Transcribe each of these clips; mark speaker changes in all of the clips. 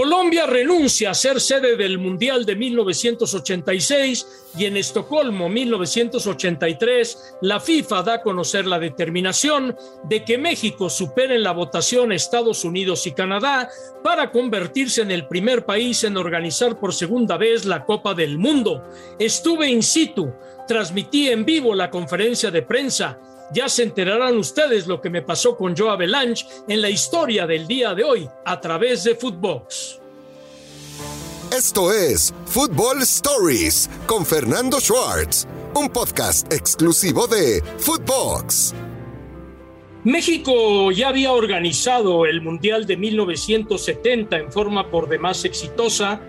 Speaker 1: Colombia renuncia a ser sede del Mundial de 1986 y en Estocolmo 1983 la FIFA da a conocer la determinación de que México supere en la votación Estados Unidos y Canadá para convertirse en el primer país en organizar por segunda vez la Copa del Mundo. Estuve in situ, transmití en vivo la conferencia de prensa ya se enterarán ustedes lo que me pasó con Joe Avalanche en la historia del día de hoy a través de Footbox.
Speaker 2: Esto es Football Stories con Fernando Schwartz, un podcast exclusivo de Footbox.
Speaker 1: México ya había organizado el Mundial de 1970 en forma por demás exitosa.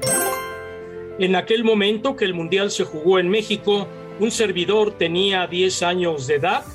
Speaker 1: En aquel momento que el Mundial se jugó en México, un servidor tenía 10 años de edad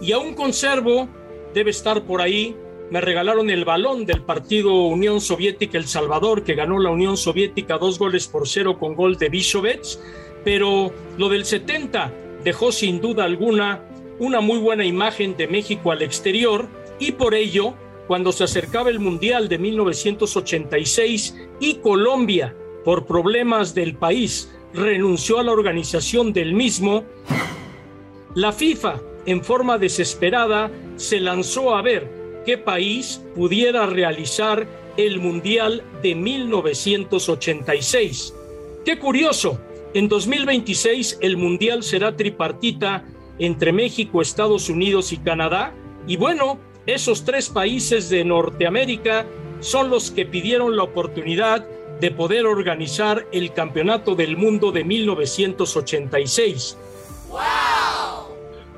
Speaker 1: y aún conservo, debe estar por ahí, me regalaron el balón del partido Unión Soviética El Salvador, que ganó la Unión Soviética dos goles por cero con gol de Bishovets, pero lo del 70 dejó sin duda alguna una muy buena imagen de México al exterior y por ello, cuando se acercaba el Mundial de 1986 y Colombia, por problemas del país, renunció a la organización del mismo, la FIFA en forma desesperada, se lanzó a ver qué país pudiera realizar el Mundial de 1986. Qué curioso, en 2026 el Mundial será tripartita entre México, Estados Unidos y Canadá. Y bueno, esos tres países de Norteamérica son los que pidieron la oportunidad de poder organizar el Campeonato del Mundo de 1986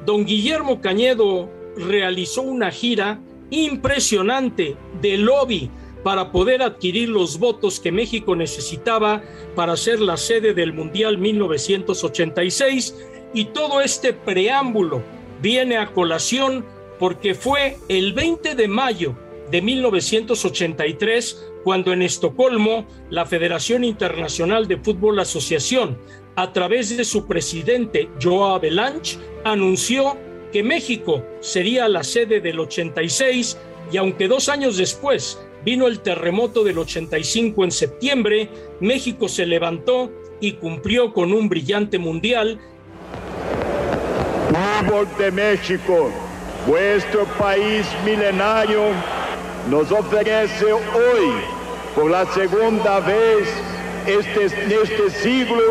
Speaker 1: don Guillermo Cañedo realizó una gira impresionante de lobby para poder adquirir los votos que México necesitaba para ser la sede del Mundial 1986 y todo este preámbulo viene a colación porque fue el 20 de mayo de 1983 cuando en Estocolmo la Federación Internacional de Fútbol Asociación a través de su presidente Joao Avalanche, anunció que México sería la sede del 86 y aunque dos años después vino el terremoto del 85 en septiembre, México se levantó y cumplió con un brillante mundial.
Speaker 3: Fútbol de México, vuestro país milenario, nos ofrece hoy, por la segunda vez este, este siglo,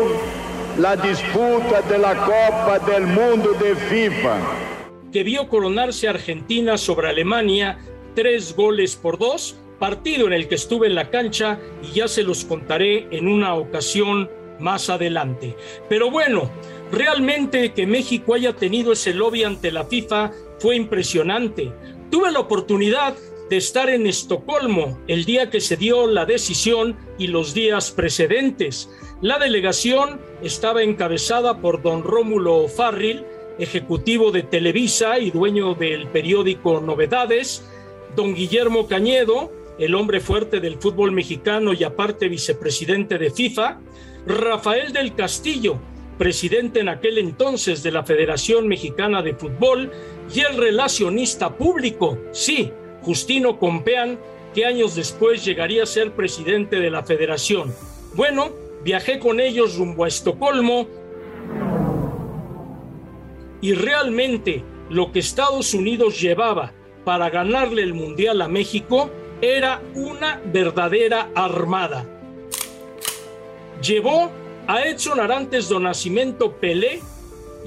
Speaker 3: la disputa de la Copa del Mundo de FIFA.
Speaker 1: Que vio coronarse Argentina sobre Alemania tres goles por dos, partido en el que estuve en la cancha y ya se los contaré en una ocasión más adelante. Pero bueno, realmente que México haya tenido ese lobby ante la FIFA fue impresionante. Tuve la oportunidad de estar en Estocolmo el día que se dio la decisión y los días precedentes. La delegación estaba encabezada por don Rómulo Farril, ejecutivo de Televisa y dueño del periódico Novedades, don Guillermo Cañedo, el hombre fuerte del fútbol mexicano y aparte vicepresidente de FIFA, Rafael del Castillo, presidente en aquel entonces de la Federación Mexicana de Fútbol, y el relacionista público, sí, Justino Compeán, que años después llegaría a ser presidente de la federación. Bueno, viajé con ellos rumbo a Estocolmo y realmente lo que Estados Unidos llevaba para ganarle el Mundial a México era una verdadera armada. Llevó a Edson Arantes do Nascimento Pelé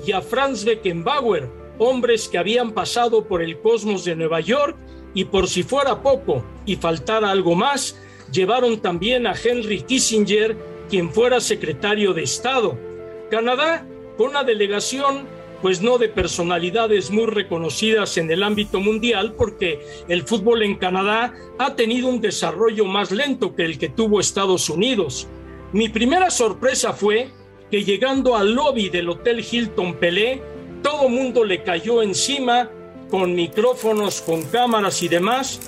Speaker 1: y a Franz Beckenbauer, hombres que habían pasado por el cosmos de Nueva York y por si fuera poco y faltara algo más, llevaron también a Henry Kissinger quien fuera secretario de Estado. Canadá, con una delegación, pues no de personalidades muy reconocidas en el ámbito mundial, porque el fútbol en Canadá ha tenido un desarrollo más lento que el que tuvo Estados Unidos. Mi primera sorpresa fue que llegando al lobby del Hotel Hilton Pelé, todo mundo le cayó encima con micrófonos, con cámaras y demás,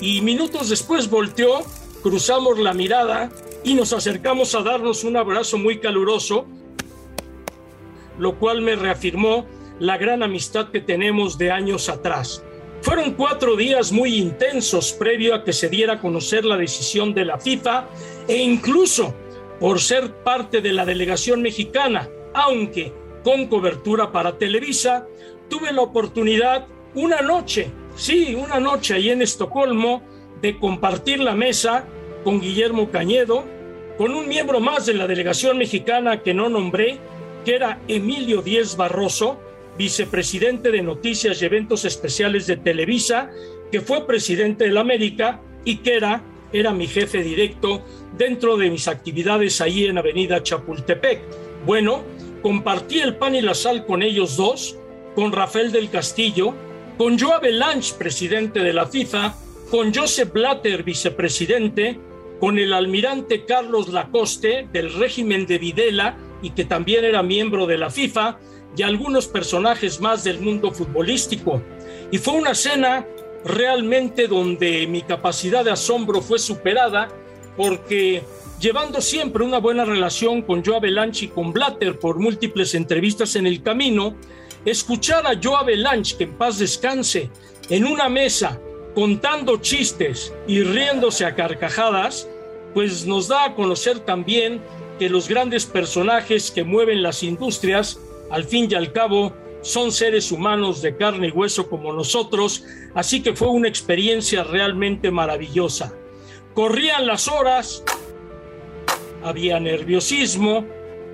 Speaker 1: y minutos después volteó, cruzamos la mirada y nos acercamos a darnos un abrazo muy caluroso, lo cual me reafirmó la gran amistad que tenemos de años atrás. Fueron cuatro días muy intensos previo a que se diera a conocer la decisión de la FIFA e incluso por ser parte de la delegación mexicana, aunque con cobertura para Televisa, tuve la oportunidad una noche, sí, una noche ahí en Estocolmo, de compartir la mesa con Guillermo Cañedo, con un miembro más de la delegación mexicana que no nombré, que era Emilio Díez Barroso, vicepresidente de Noticias y Eventos Especiales de Televisa, que fue presidente de la América y que era, era mi jefe directo dentro de mis actividades ahí en Avenida Chapultepec. Bueno, compartí el pan y la sal con ellos dos, con Rafael del Castillo, con Joao Belanch, presidente de la FIFA, con Joseph Blatter, vicepresidente, con el almirante Carlos Lacoste del régimen de Videla y que también era miembro de la FIFA, y algunos personajes más del mundo futbolístico. Y fue una cena realmente donde mi capacidad de asombro fue superada porque llevando siempre una buena relación con Joa Belanch y con Blatter por múltiples entrevistas en el camino, escuchar a Joa Belanch, que en paz descanse, en una mesa contando chistes y riéndose a carcajadas, pues nos da a conocer también que los grandes personajes que mueven las industrias, al fin y al cabo, son seres humanos de carne y hueso como nosotros, así que fue una experiencia realmente maravillosa. Corrían las horas, había nerviosismo,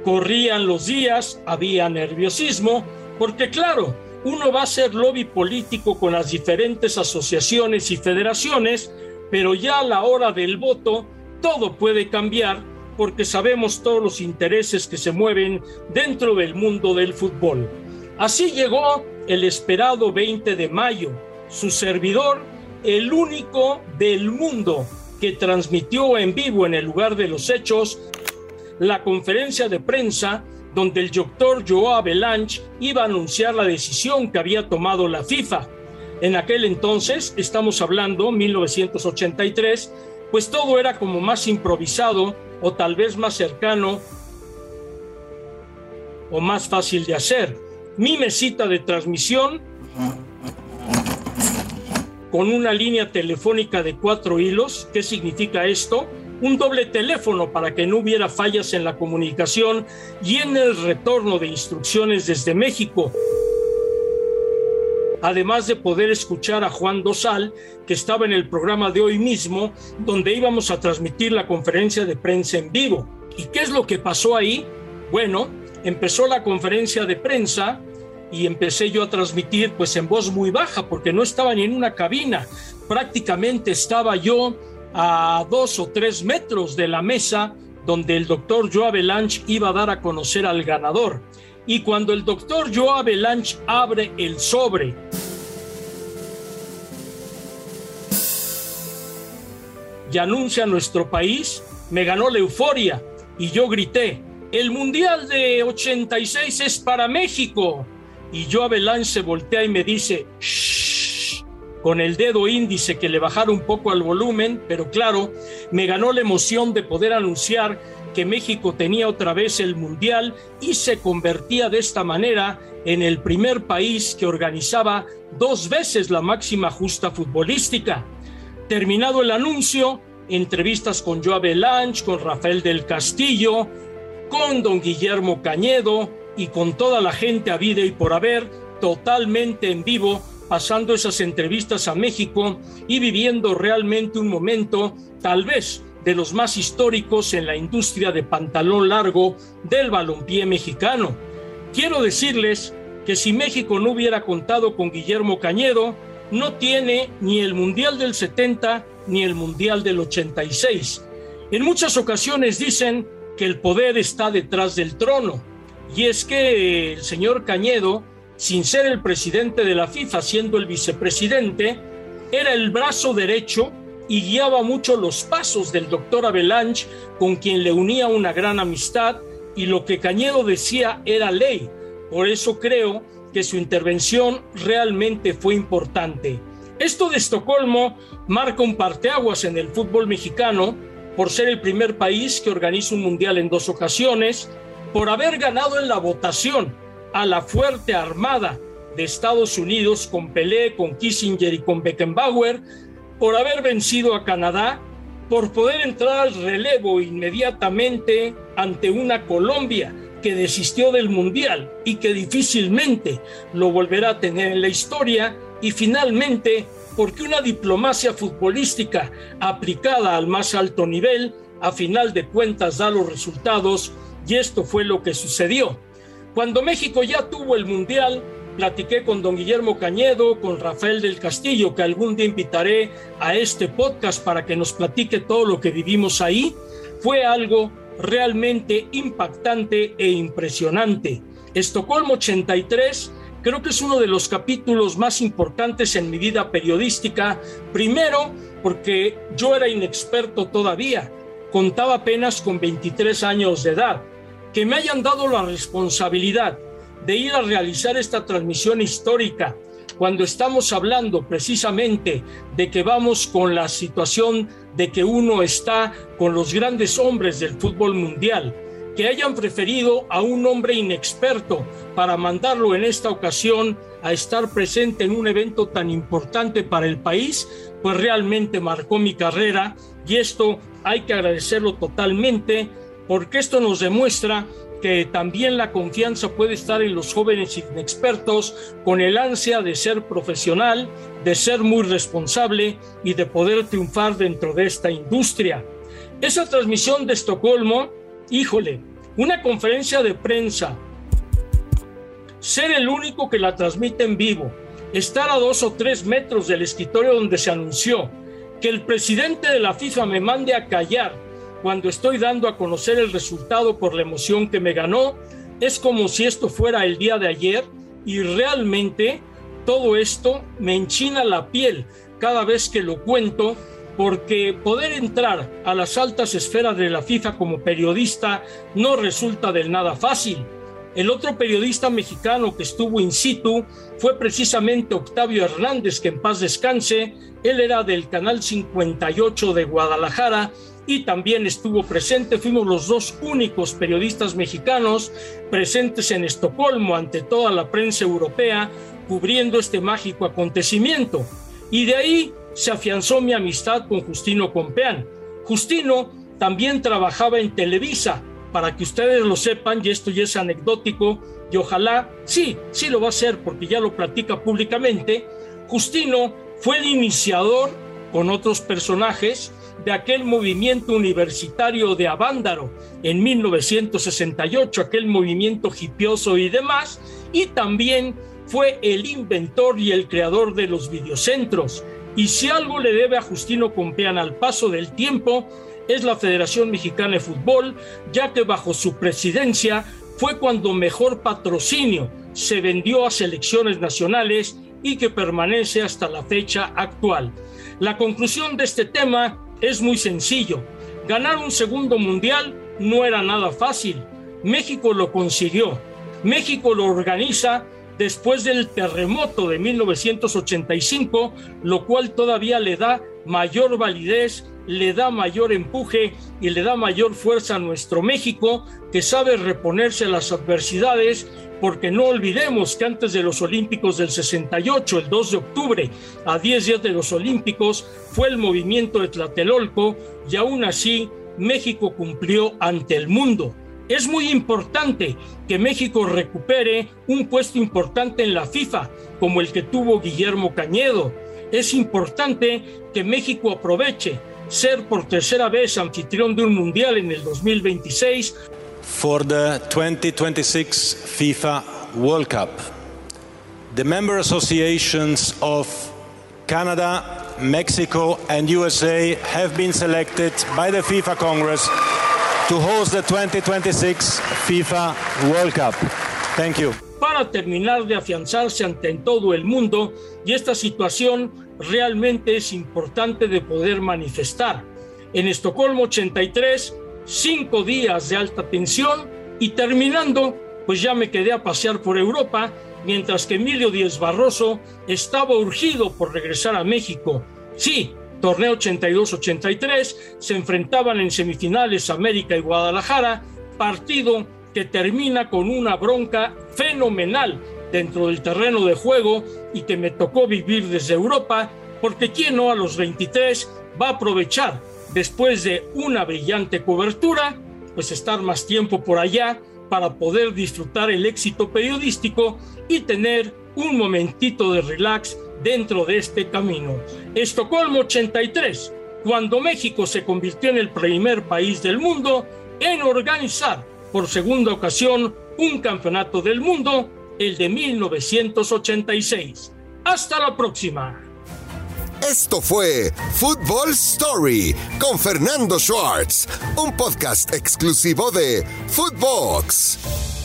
Speaker 1: corrían los días, había nerviosismo, porque claro, uno va a hacer lobby político con las diferentes asociaciones y federaciones, pero ya a la hora del voto todo puede cambiar porque sabemos todos los intereses que se mueven dentro del mundo del fútbol. Así llegó el esperado 20 de mayo, su servidor, el único del mundo que transmitió en vivo en el lugar de los hechos la conferencia de prensa donde el doctor Joao Belanch iba a anunciar la decisión que había tomado la FIFA. En aquel entonces, estamos hablando 1983, pues todo era como más improvisado o tal vez más cercano o más fácil de hacer. Mi mesita de transmisión con una línea telefónica de cuatro hilos. ¿Qué significa esto? Un doble teléfono para que no hubiera fallas en la comunicación y en el retorno de instrucciones desde México. Además de poder escuchar a Juan Dosal, que estaba en el programa de hoy mismo, donde íbamos a transmitir la conferencia de prensa en vivo. ¿Y qué es lo que pasó ahí? Bueno, empezó la conferencia de prensa, y empecé yo a transmitir pues en voz muy baja porque no estaba ni en una cabina, prácticamente estaba yo a dos o tres metros de la mesa donde el doctor Joa Belanch iba a dar a conocer al ganador. Y cuando el doctor Joa Belanch abre el sobre, y anuncia nuestro país, me ganó la euforia y yo grité, el Mundial de 86 es para México. Y yo a se voltea y me dice, Shh", con el dedo índice que le bajara un poco al volumen, pero claro, me ganó la emoción de poder anunciar que México tenía otra vez el Mundial y se convertía de esta manera en el primer país que organizaba dos veces la máxima justa futbolística. Terminado el anuncio, entrevistas con Joa Belanch, con Rafael del Castillo, con don Guillermo Cañedo, y con toda la gente a vida y por haber, totalmente en vivo, pasando esas entrevistas a México y viviendo realmente un momento, tal vez, de los más históricos en la industria de pantalón largo del balompié mexicano. Quiero decirles que si México no hubiera contado con Guillermo Cañedo, no tiene ni el Mundial del 70 ni el Mundial del 86. En muchas ocasiones dicen que el poder está detrás del trono y es que el señor Cañedo, sin ser el presidente de la FIFA, siendo el vicepresidente, era el brazo derecho y guiaba mucho los pasos del doctor Avalanche, con quien le unía una gran amistad, y lo que Cañedo decía era ley. Por eso creo que su intervención realmente fue importante. Esto de Estocolmo marca un parteaguas en el fútbol mexicano por ser el primer país que organiza un mundial en dos ocasiones, por haber ganado en la votación a la fuerte armada de Estados Unidos con Pelé, con Kissinger y con Beckenbauer, por haber vencido a Canadá, por poder entrar al relevo inmediatamente ante una Colombia que desistió del Mundial y que difícilmente lo volverá a tener en la historia, y finalmente porque una diplomacia futbolística aplicada al más alto nivel, a final de cuentas da los resultados, y esto fue lo que sucedió. Cuando México ya tuvo el Mundial, platiqué con don Guillermo Cañedo, con Rafael del Castillo, que algún día invitaré a este podcast para que nos platique todo lo que vivimos ahí. Fue algo realmente impactante e impresionante. Estocolmo 83 creo que es uno de los capítulos más importantes en mi vida periodística. Primero, porque yo era inexperto todavía, contaba apenas con 23 años de edad que me hayan dado la responsabilidad de ir a realizar esta transmisión histórica cuando estamos hablando precisamente de que vamos con la situación de que uno está con los grandes hombres del fútbol mundial, que hayan preferido a un hombre inexperto para mandarlo en esta ocasión a estar presente en un evento tan importante para el país, pues realmente marcó mi carrera y esto hay que agradecerlo totalmente porque esto nos demuestra que también la confianza puede estar en los jóvenes inexpertos con el ansia de ser profesional, de ser muy responsable y de poder triunfar dentro de esta industria. Esa transmisión de Estocolmo, híjole, una conferencia de prensa, ser el único que la transmite en vivo, estar a dos o tres metros del escritorio donde se anunció, que el presidente de la FIFA me mande a callar cuando estoy dando a conocer el resultado por la emoción que me ganó, es como si esto fuera el día de ayer y realmente todo esto me enchina la piel cada vez que lo cuento porque poder entrar a las altas esferas de la FIFA como periodista no resulta del nada fácil. El otro periodista mexicano que estuvo in situ fue precisamente Octavio Hernández, que en paz descanse. Él era del Canal 58 de Guadalajara y también estuvo presente. Fuimos los dos únicos periodistas mexicanos presentes en Estocolmo ante toda la prensa europea cubriendo este mágico acontecimiento. Y de ahí se afianzó mi amistad con Justino Compeán. Justino también trabajaba en Televisa, para que ustedes lo sepan, y esto ya es anecdótico, y ojalá, sí, sí lo va a hacer porque ya lo platica públicamente, Justino fue el iniciador con otros personajes de aquel movimiento universitario de Avándaro en 1968, aquel movimiento hipioso y demás, y también fue el inventor y el creador de los videocentros. Y si algo le debe a Justino Compeán al paso del tiempo, es la Federación Mexicana de Fútbol, ya que bajo su presidencia fue cuando mejor patrocinio se vendió a selecciones nacionales y que permanece hasta la fecha actual. La conclusión de este tema es muy sencillo. Ganar un segundo mundial no era nada fácil. México lo consiguió. México lo organiza después del terremoto de 1985, lo cual todavía le da mayor validez, le da mayor empuje y le da mayor fuerza a nuestro México, que sabe reponerse a las adversidades porque no olvidemos que antes de los Olímpicos del 68, el 2 de octubre, a 10 días de los Olímpicos, fue el movimiento de Tlatelolco y aún así México cumplió ante el mundo. Es muy importante que México recupere un puesto importante en la FIFA, como el que tuvo Guillermo Cañedo. Es importante que México aproveche ser por tercera vez anfitrión de un mundial en el 2026
Speaker 4: for the 2026 FIFA World Cup. The member associations of Canada, Mexico, and USA have been selected by the FIFA Congress to host the 2026 FIFA World Cup. Thank you.
Speaker 1: Terminar de afianzarse ante todo el mundo, y esta situación realmente es importante de poder manifestar. En Estocolmo 83, cinco días de alta tensión y terminando, pues ya me quedé a pasear por Europa, mientras que Emilio Díez Barroso estaba urgido por regresar a México. Sí, torneo 82-83, se enfrentaban en semifinales América y Guadalajara, partido que termina con una bronca fenomenal dentro del terreno de juego y que me tocó vivir desde Europa, porque quién no a los 23 va a aprovechar después de una brillante cobertura, pues estar más tiempo por allá para poder disfrutar el éxito periodístico y tener un momentito de relax dentro de este camino. Estocolmo 83, cuando México se convirtió en el primer país del mundo en organizar por segunda ocasión un campeonato del mundo, el de 1986. Hasta la próxima.
Speaker 2: Esto fue Football Story con Fernando Schwartz, un podcast exclusivo de Footbox.